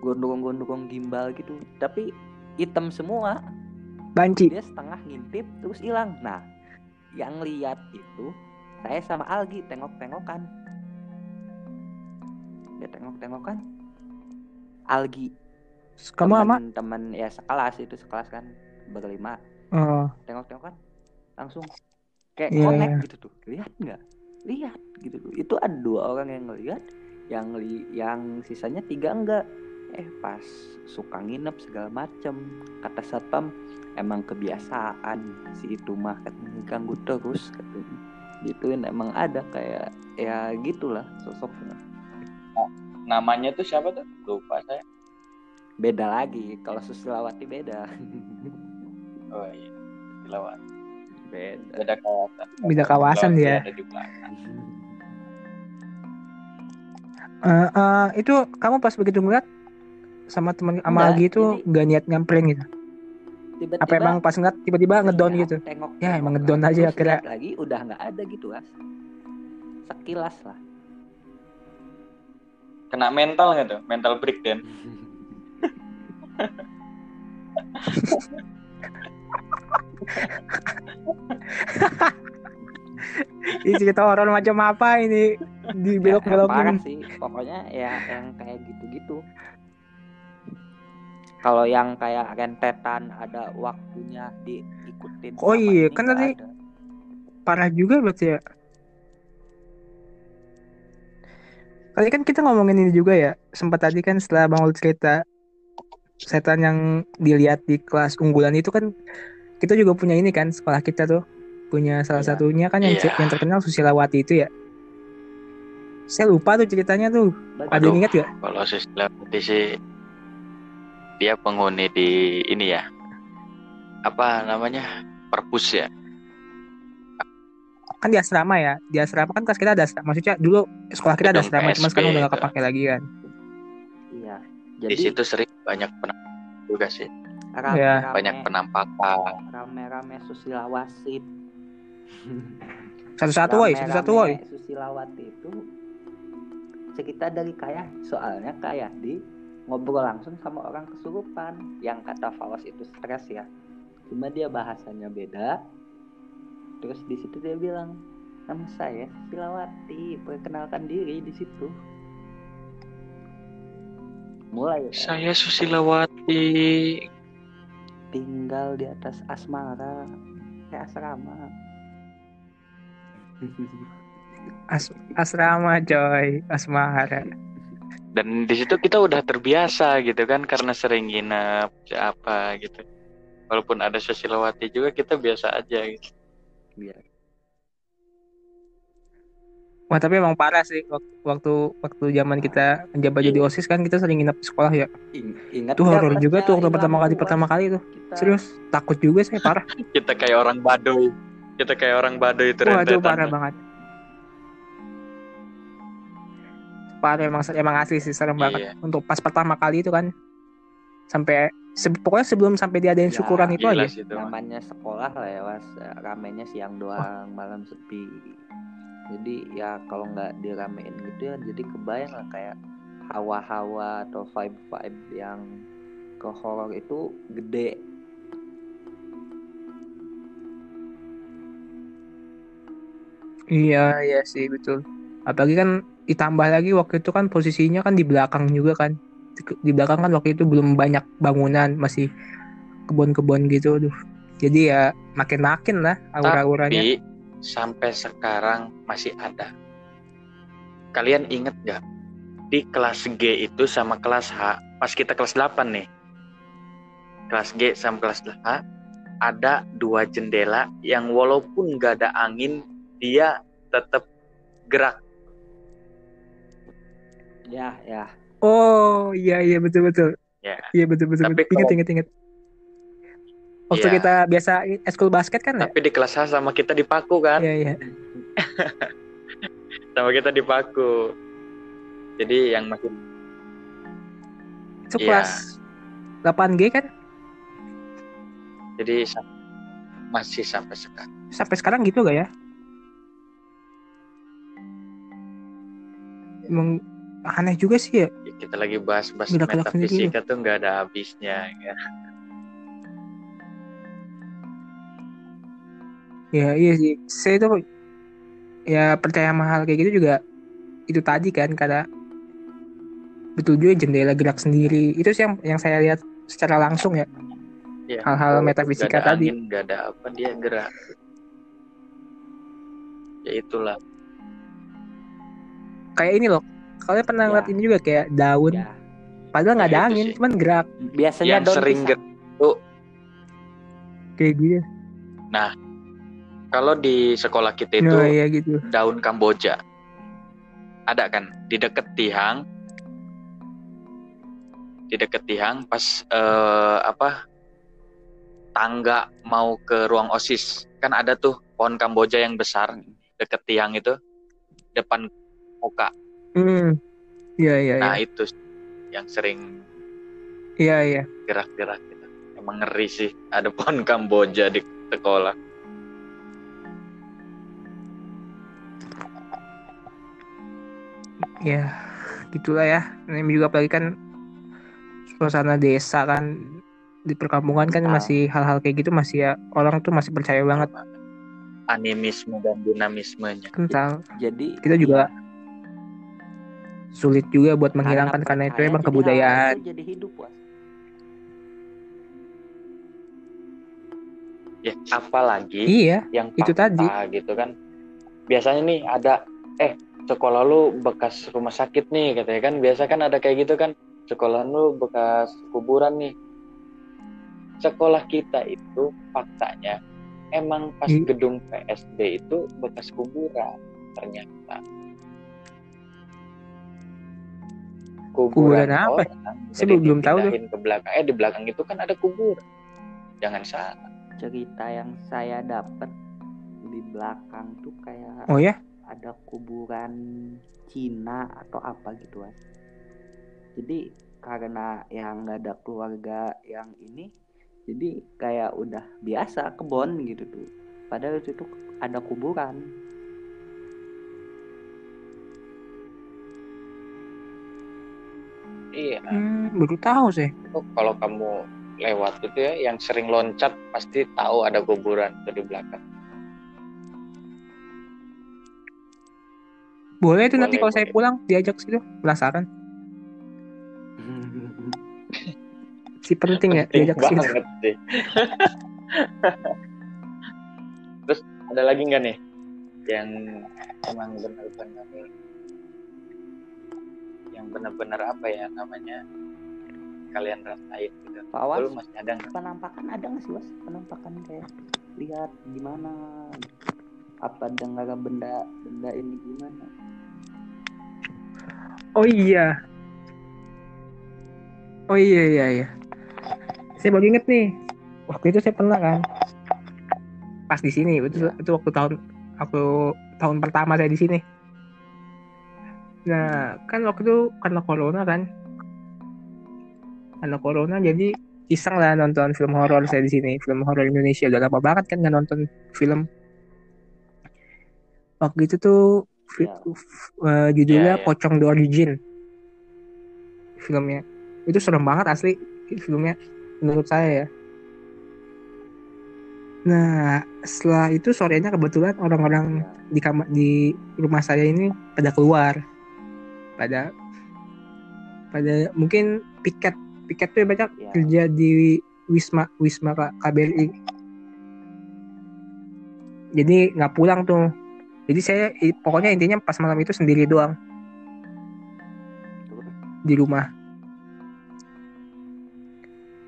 Gondrong-gondrong gimbal gitu. Tapi hitam semua. Banci. dia setengah ngintip terus hilang. Nah yang lihat itu saya sama Algi tengok-tengokan. Dia tengok-tengokan. Algi Kamu sama? teman ya sekelas itu sekelas kan berlima. Oh, tengok-tengok kan langsung kayak Iya, connect iya. gitu tuh. Lihat nggak? Lihat gitu tuh. Itu ada dua orang yang ngelihat yang li yang sisanya tiga enggak. Eh pas suka nginep segala macem. Kata satpam emang kebiasaan si itu mah ganggu terus katanya gituin. Emang ada kayak ya gitulah sosoknya. Namanya tuh siapa tuh? Lupa saya. Beda lagi kalau Susilawati beda Oh iya. Lawan. beda Beda kawasan. Beda kawasan belakang. Eh, eh, itu kamu pas begitu ngeliat sama teman sama Algi itu nggak niat nyamperin gitu. tiba-tiba Apa emang pas ngeliat tiba-tiba ngedon iya, gitu. tengok, Ya, tengok emang kan. ngedon aja akhirnya. lagi udah nggak ada gitu mas sekilas lah Kena mental tuh? Mental breakdown. Ini cerita horor macam apa ini? Di Ya, yang parah belok-belokin. sih pokoknya ya yang kayak gitu-gitu kalau yang kayak rentetan ada waktunya diikutin Oh iya, kan tadi- ada. Parah juga berarti ya. Tadi kan kita ngomongin ini juga ya. Sempat tadi kan setelah Bang Ul cerita setan yang dilihat di kelas unggulan itu kan kita juga punya ini kan sekolah kita tuh punya salah Iya. satunya kan yang Iya. yang terkenal Susilawati itu ya. Saya lupa tuh ceritanya tuh. Ada yang ingat gak? Kalau Susilawati sih dia penghuni di ini ya. Apa namanya? Perpus ya. Kan di asrama ya. Di asrama kan kelas kita ada asrama. Maksudnya dulu sekolah kita ada asrama, cuma sekarang udah gak kepake lagi kan. iya Di jadi situ sering banyak penampakan juga sih. rame, Iya. rame, Banyak penampakan. rame-rame susilawasit Satu-satu woi, satu-satu woi. Susilawati itu cerita dari kayak soalnya kayak di ngobrol langsung sama orang kesurupan yang kata Fawas itu stres ya cuma dia bahasanya beda terus di situ dia bilang nama saya Susilawati perkenalkan diri di situ mulai kan, Saya Susilawati. tinggal di atas asmara kayak asrama As- asrama coy, asmara. Dan di situ kita udah terbiasa gitu kan karena sering nginep apa gitu. Walaupun ada Susilawati juga kita biasa aja gitu. biar Wah tapi emang parah sih waktu waktu, waktu zaman kita menjabat jadi osis kan kita sering nginep di sekolah ya. Ing- ingat Itu nggak horor juga tuh waktu pertama kali pertama kali tuh. Kita Serius takut juga saya parah. Kita kayak orang Baduy. Kita kayak orang Baduy itu Wah itu parah banget. Parah emang emang asli sih serem banget. Iya. Untuk pas pertama kali itu kan sampai se- pokoknya sebelum sampai diadain Ya, syukuran itu aja. sih itu. namanya sekolah lah ya was ramenya siang doang malam sepi jadi ya kalau nggak diramein gitu ya jadi kebayang lah kayak hawa-hawa atau vibe-vibe yang ke horor itu gede Iya iya sih betul. Apalagi kan ditambah lagi waktu itu kan posisinya kan di belakang juga kan. Di, belakang kan waktu itu belum banyak bangunan, masih kebun-kebun gitu. Aduh. Jadi ya makin-makin lah aura-auranya. Tapi sampai sekarang masih ada. Kalian inget nggak di kelas G itu sama kelas H pas kita kelas 8 nih. Kelas G sama kelas H ada dua jendela yang walaupun nggak ada angin dia tetap gerak. ya ya Oh iya iya betul betul. Ya. Iya betul betul. Tapi betul. Ingat ingat ingat. Waktu Iya. kita biasa eskul basket kan ya? Tapi di kelas sama kita dipaku kan? Iya iya. Sama kita dipaku. Jadi yang masih Itu Iya. kelas 8G kan? jadi masih sampai sekarang. Sampai sekarang gitu gak ya? Emang aneh juga sih ya. Ya, kita lagi bahas-bahas metafisika tuh nggak ada habisnya. Ya. Ya iya sih. Saya itu ya percaya sama hal kayak gitu juga itu tadi kan karena betul juga jendela gerak sendiri. Itu sih yang yang saya lihat secara langsung ya. Ya, Hal-hal walaupun metafisika nggak ada tadi. angin, nggak ada apa dia gerak. Ya itulah. Kayak ini loh. Kalian pernah Ya. ngeliat ini juga kayak daun. ya Padahal nggak ada Ya, itu angin, sih. cuman gerak biasanya Yang daun sering gerak tuh kayak gitu. Kalau di sekolah kita itu Nah, iya gitu. daun Kamboja. Ada kan di deket Tihang. Di deket Tihang pas eh, apa tangga mau ke ruang OSIS. Kan ada tuh pohon Kamboja yang besar deket Tihang itu depan muka. Hmm. Iya iya Nah, iya. itu yang sering Iya iya. gerak-gerak gitu. Emang ngeri sih. Ada pohon Kamboja di sekolah. Ya gitulah ya. Ini juga apalagi kan suasana desa kan di perkampungan kan Ah. masih hal-hal kayak gitu masih ya orang tuh masih percaya banget Animisme dan dinamismenya. kental. Jadi Kita juga sulit juga buat menghilangkan karena, itu emang kebudayaan. jadi hidup was. Ya, apalagi Iya, yang itu tadi. gitu kan. Biasanya nih ada eh sekolah lu bekas rumah sakit nih katanya kan. Biasa kan ada kayak gitu kan. Sekolah lu bekas kuburan nih. Sekolah kita itu faktanya emang pas I- gedung PSD itu bekas kuburan ternyata. Kuburan apa? orang, Saya belum tahu tuh. ke belakang. Eh di belakang itu kan ada kuburan. Jangan salah. Cerita yang saya dapat di belakang tuh kayak Oh ya? Ada kuburan Cina atau apa gitu was. Jadi karena yang nggak ada keluarga yang ini, jadi kayak udah biasa kebon gitu tuh. Padahal itu tuh ada kuburan. Iya. Hmm, baru tahu sih. Oh, kalau kamu lewat itu ya, yang sering loncat pasti tahu ada kuburan tuh di belakang. Boleh itu nanti kalau saya pulang diajak situ. Penasaran. Si penting ya Penting diajak situ. sih. Terus ada lagi nggak nih yang emang benar-benar yang benar-benar apa ya namanya kalian rasain gitu. Pak Was, Lu masih ada nggak? penampakan ada nggak sih was? Penampakan kayak lihat gimana? Apa dengar benda benda ini gimana? Oh iya. Oh iya iya iya. Saya baru inget nih. Waktu itu saya pernah kan. Pas di sini itu itu waktu tahun aku tahun pertama saya di sini. Nah, kan waktu itu karena corona kan. Karena corona jadi iseng lah nonton film horor saya di sini, film horor Indonesia. Udah lama banget kan nggak nonton film. Waktu itu tuh fi- Ya. eh, judulnya Ya, ya. Pocong the Origin filmnya itu serem banget asli filmnya menurut saya ya nah setelah itu sorenya kebetulan orang-orang Ya. di kamar di rumah saya ini pada keluar pada pada mungkin piket piket tuh banyak Ya. kerja di wisma wisma KBRI jadi nggak pulang tuh jadi saya pokoknya intinya pas malam itu sendiri doang. Di rumah.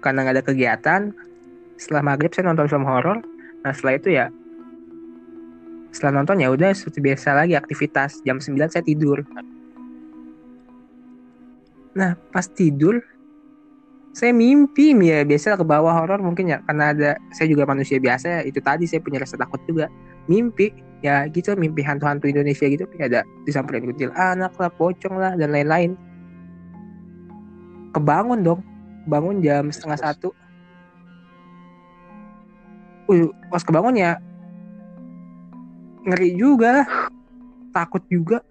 Karena nggak ada kegiatan setelah maghrib saya nonton film horor. Nah setelah itu ya setelah nonton ya udah seperti biasa lagi aktivitas. Jam 9 saya tidur. Nah pas tidur saya mimpi ya biasa ke bawah horor mungkin ya karena ada saya juga manusia biasa itu tadi saya punya rasa takut juga. Mimpi ya gitu mimpi hantu-hantu Indonesia gitu ya ada disamperin kuntil anak lah pocong lah dan lain-lain. Kebangun dong bangun jam setengah satu. Uh pas kebangun ya ngeri juga lah takut juga.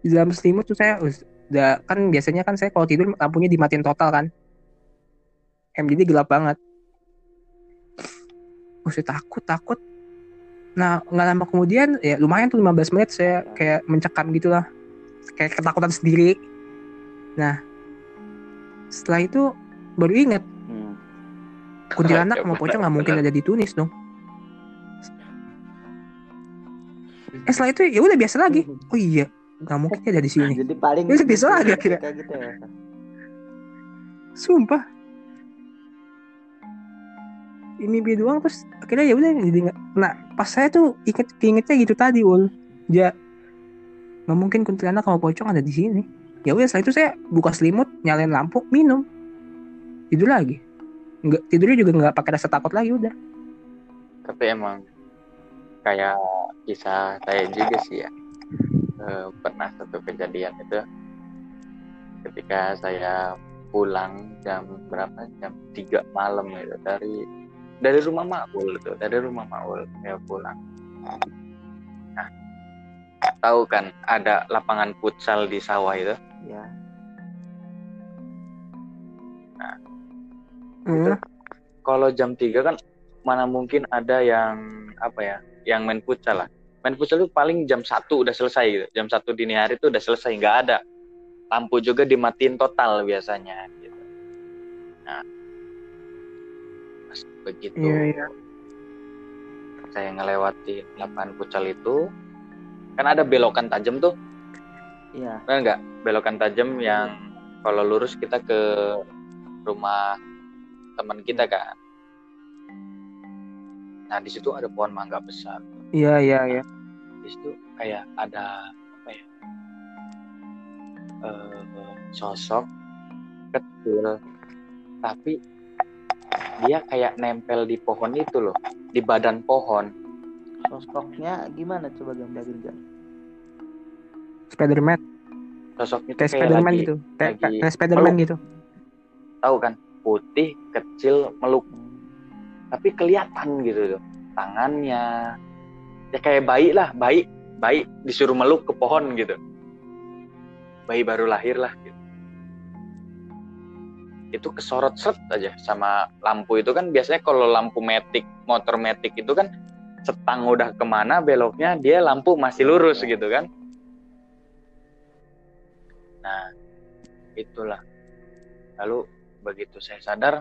Di dalam selimut tuh saya udah kan biasanya kan saya kalau tidur lampunya dimatiin total kan. Em jadi gelap banget. Saya takut takut nah nggak lama kemudian ya lumayan tuh 15 menit saya kayak mencekam gitu lah. Kayak ketakutan sendiri. Nah setelah itu baru inget Hmm. kuntilanak sama pocong nggak mungkin ada di Tunis dong. Eh setelah itu ya udah biasa lagi. Oh iya nggak mungkin ada di sini. Jadi paling Itu bisa lagi akhirnya. kayak gitu ya. sumpah mimpi doang terus akhirnya ya udah jadi nggak nah pas saya tuh inget ingetnya gitu tadi ul. Ya nggak mungkin kuntilanak sama pocong ada di sini. Ya udah setelah itu saya buka selimut nyalain lampu minum. Tidur lagi. Nggak tidurnya juga nggak pakai rasa takut lagi udah. Tapi emang kayak kisah saya juga sih ya. Eh, pernah satu kejadian itu ketika saya pulang jam berapa? Jam 3 malam gitu dari dari rumah Maul tuh dari rumah Maul ya pulang. Nah tahu kan ada lapangan futsal di sawah itu? Ya Hmm. kalau jam 3 kan mana mungkin ada yang apa ya yang main futsal lah. Main futsal itu paling jam satu udah selesai gitu. Jam satu dini hari itu udah selesai nggak ada. Lampu juga dimatiin total biasanya gitu. Nah begitu. Iya, iya. saya ngelewati lapangan futsal itu. Kan ada belokan tajam tuh. Iya. Benar nggak? Belokan tajam yang kalau lurus kita ke rumah teman kita kan nah di situ ada pohon mangga besar. Iya iya iya. di situ kayak ada apa ya eh, sosok kecil tapi dia kayak nempel di pohon itu loh di badan pohon. Sosoknya gimana coba gambarin Jar? Spiderman, sosoknya kayak Spiderman gitu. Kayak Spiderman gitu. tahu kan? Putih kecil meluk. Tapi kelihatan gitu tuh tangannya. Ya kayak bayi lah bayi. Bayi disuruh meluk ke pohon gitu. Bayi baru lahir lah gitu itu kesorot set aja sama lampu itu kan. Biasanya kalau lampu metik motor metik itu kan setang udah ke mana beloknya dia lampu masih lurus gitu kan. Nah itulah. Lalu begitu saya sadar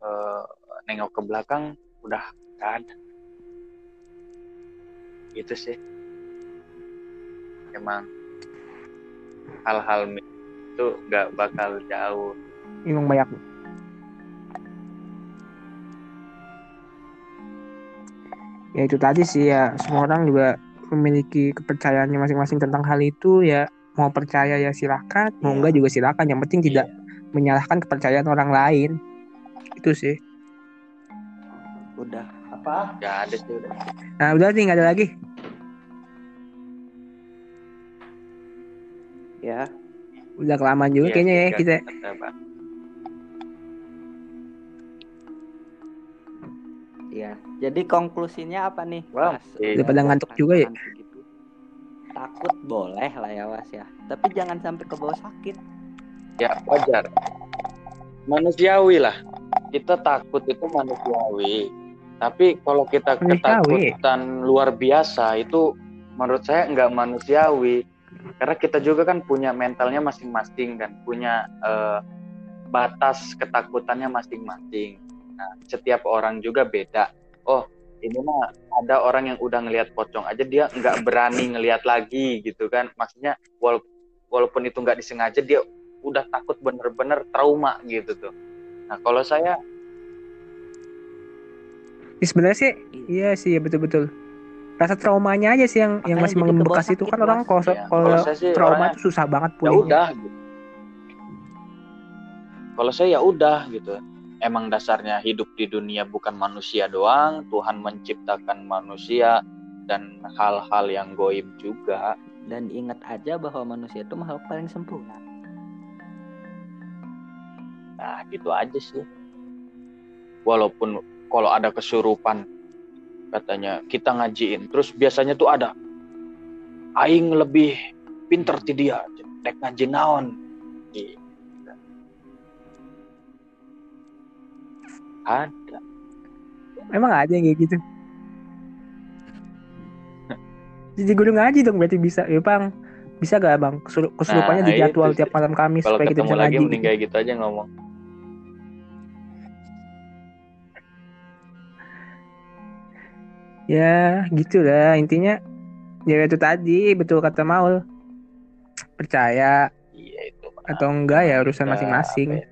eh, nengok ke belakang udah gak ada. Gitu sih. Emang hal-hal itu nggak bakal jauh Emang banyak. Ya itu tadi sih ya. Semua orang juga memiliki kepercayaannya masing-masing tentang hal itu ya. Mau percaya ya silakan. Mau enggak juga silakan. Yang penting tidak Iya. menyalahkan kepercayaan orang lain. Itu sih. Udah. Apa? Nggak ada sih udah. Nah udah nih nggak ada lagi. Ya. Udah kelamaan juga Iya, kayaknya ya tiga kita kata, Pak. ya jadi konklusinya apa nih Wah, Mas? iya. Udah pada ngantuk juga ya? Segitu. takut boleh lah ya was ya tapi jangan sampai ke bawah sakit ya wajar manusiawi lah kita takut itu manusiawi tapi kalau kita Manusiawi. ketakutan luar biasa itu menurut saya nggak manusiawi karena kita juga kan punya mentalnya masing-masing dan punya eh, batas ketakutannya masing-masing nah setiap orang juga beda oh ini mah ada orang yang udah ngelihat pocong aja dia nggak berani ngelihat lagi gitu kan maksudnya wala- walaupun itu nggak disengaja dia udah takut bener-bener trauma gitu tuh. Nah kalau saya Ya, sebenarnya sih iya sih ya betul-betul rasa traumanya aja sih yang yang masih membekas itu kan sakit, orang kalau ya, kalau trauma itu susah banget ya pulihnya udah. Gitu. Kalau saya ya udah gitu. Emang dasarnya hidup di dunia bukan manusia doang. Tuhan menciptakan manusia dan hal-hal yang goib juga. dan ingat aja bahwa manusia itu makhluk paling sempurna Nah gitu aja sih. Walaupun kalau ada kesurupan katanya kita ngajiin, terus biasanya tuh ada aing lebih pinter ti dia, tek ngaji naon. Gitu. Ada. emang ada yang kayak gitu jadi guru ngaji dong berarti bisa ya bang bisa gak bang Kesur- kesurupannya Nah, di jadwal tiap malam Kamis Kalau supaya kita bisa lagi ngaji mending gitu. kayak gitu aja ngomong. ya gitu lah intinya ya itu tadi betul kata Maul percaya Iya itu. atau enggak ya urusan masing-masing ya,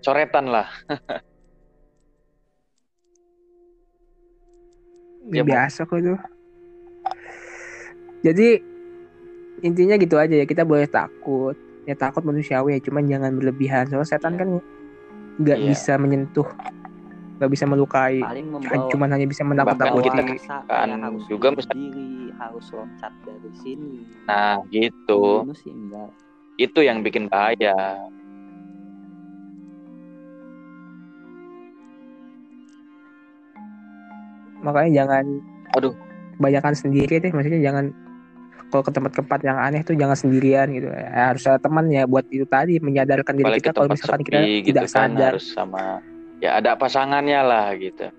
Coretan lah. Ya, biasa kok itu. Jadi intinya gitu aja ya kita boleh takut. Ya takut manusiawi ya, cuman jangan berlebihan. Soalnya setan Iya. kan nggak Iya. bisa menyentuh, nggak bisa melukai. membawa Cuman hanya bisa Bahkan menakut-nakuti. kita kan harus juga bunuh mesti- diri harus loncat dari sini Nah gitu. Itu yang bikin bahaya. Makanya jangan Aduh. kebanyakan sendiri deh maksudnya jangan kalau ke tempat-tempat yang aneh tuh jangan sendirian gitu. Ya, harus ada teman ya buat itu tadi menyadarkan diri kita kalau misalkan sepi kita gitu tidak kan sadar. harus sama ya ada pasangannya lah gitu.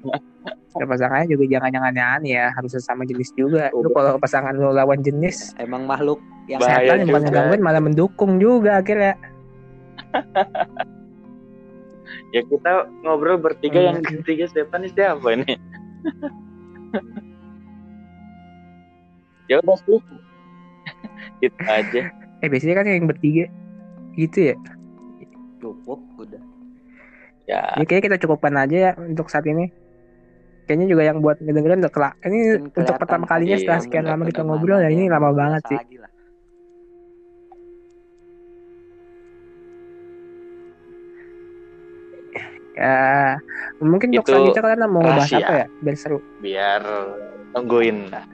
ya, pasangannya juga jangan yang aneh-aneh ya harus sesama jenis juga. Lu kalau pasangan lu lawan jenis Emang makhluk yang setan yang bukan ngegangguin malah mendukung juga akhirnya Ya kita ngobrol bertiga Hmm. yang ketiga setan ini siapa ini? ya udah sih. gitu aja. eh biasanya kan yang bertiga gitu ya cukup udah. Ya, ya kayaknya kita cukupkan aja ya untuk saat ini kayaknya juga yang buat ngedengerin udah kelak ini untuk pertama kalinya iya, setelah sekian lama kita ngobrol ya ini lama banget sih ya mungkin untuk selanjutnya kalian mau rahasia. apa ya biar seru biar tungguin lah.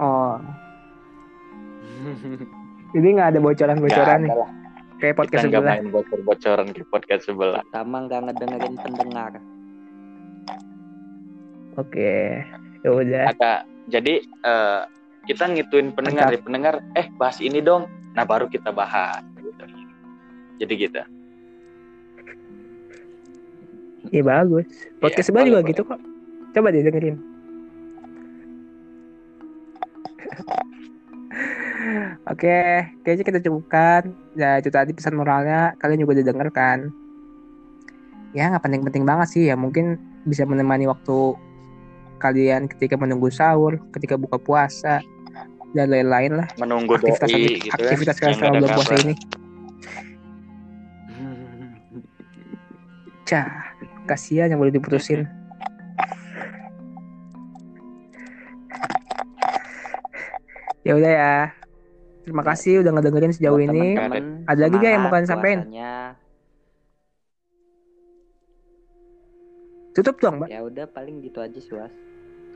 oh jadi nggak ada bocoran-bocoran nih lah. kayak Kita podcast nggak sebelah main bocor-bocoran ke podcast sebelah. Pertama nggak ngedengerin pendengar. oke ya udah Ada. Jadi eh, kita ngituin pendengar, Mantap. ya. pendengar. Eh bahas ini dong. Nah baru kita bahas. Gitu. Jadi gitu. Iya bagus podcast Iya, sebelah boleh, juga boleh. gitu kok coba deh dengerin Oke, kayaknya kita cukupkan. Ya itu tadi pesan moralnya kalian juga udah denger kan. Ya nggak penting-penting banget sih ya mungkin bisa menemani waktu kalian ketika menunggu sahur, ketika buka puasa dan lain-lain lah Menunggu aktivitas doi gitu kan. aktivitas kalian yang selama bulan puasa ini. Cah, kasihan yang boleh diputusin. ya udah ya. Terima kasih udah ngedengerin sejauh Buat ini. teman-teman. Ada lagi nggak yang mau kalian sampein? puasanya. Tutup dong, Mbak. Ya udah paling gitu aja sih was.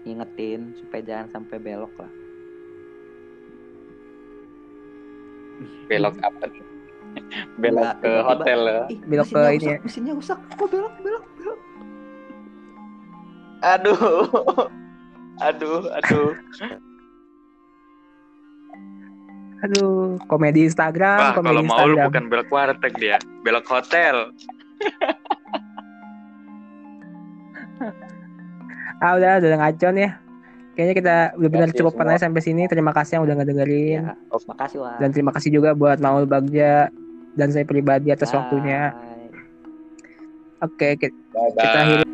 Ngingetin supaya jangan sampai belok lah. Belok apa nih? Belok ke tiba-tiba. hotel ya. Ih, Belok ke ini rusak, ya. Mesinnya rusak. Kok belok belok belok. Aduh. Aduh, aduh. Aduh, komedi Instagram, Wah, komedi kalau mau lu Instagram. bukan belok warteg dia, belok hotel. Ah udah, udah ngacon ya. Kayaknya kita udah benar semua. aja sampai sini. Terima kasih yang udah ngedengerin. Ya, makasih was. Dan terima kasih juga buat Maul Bagja dan saya pribadi atas waktunya. Bye. Oke, kita Bye kita akhiri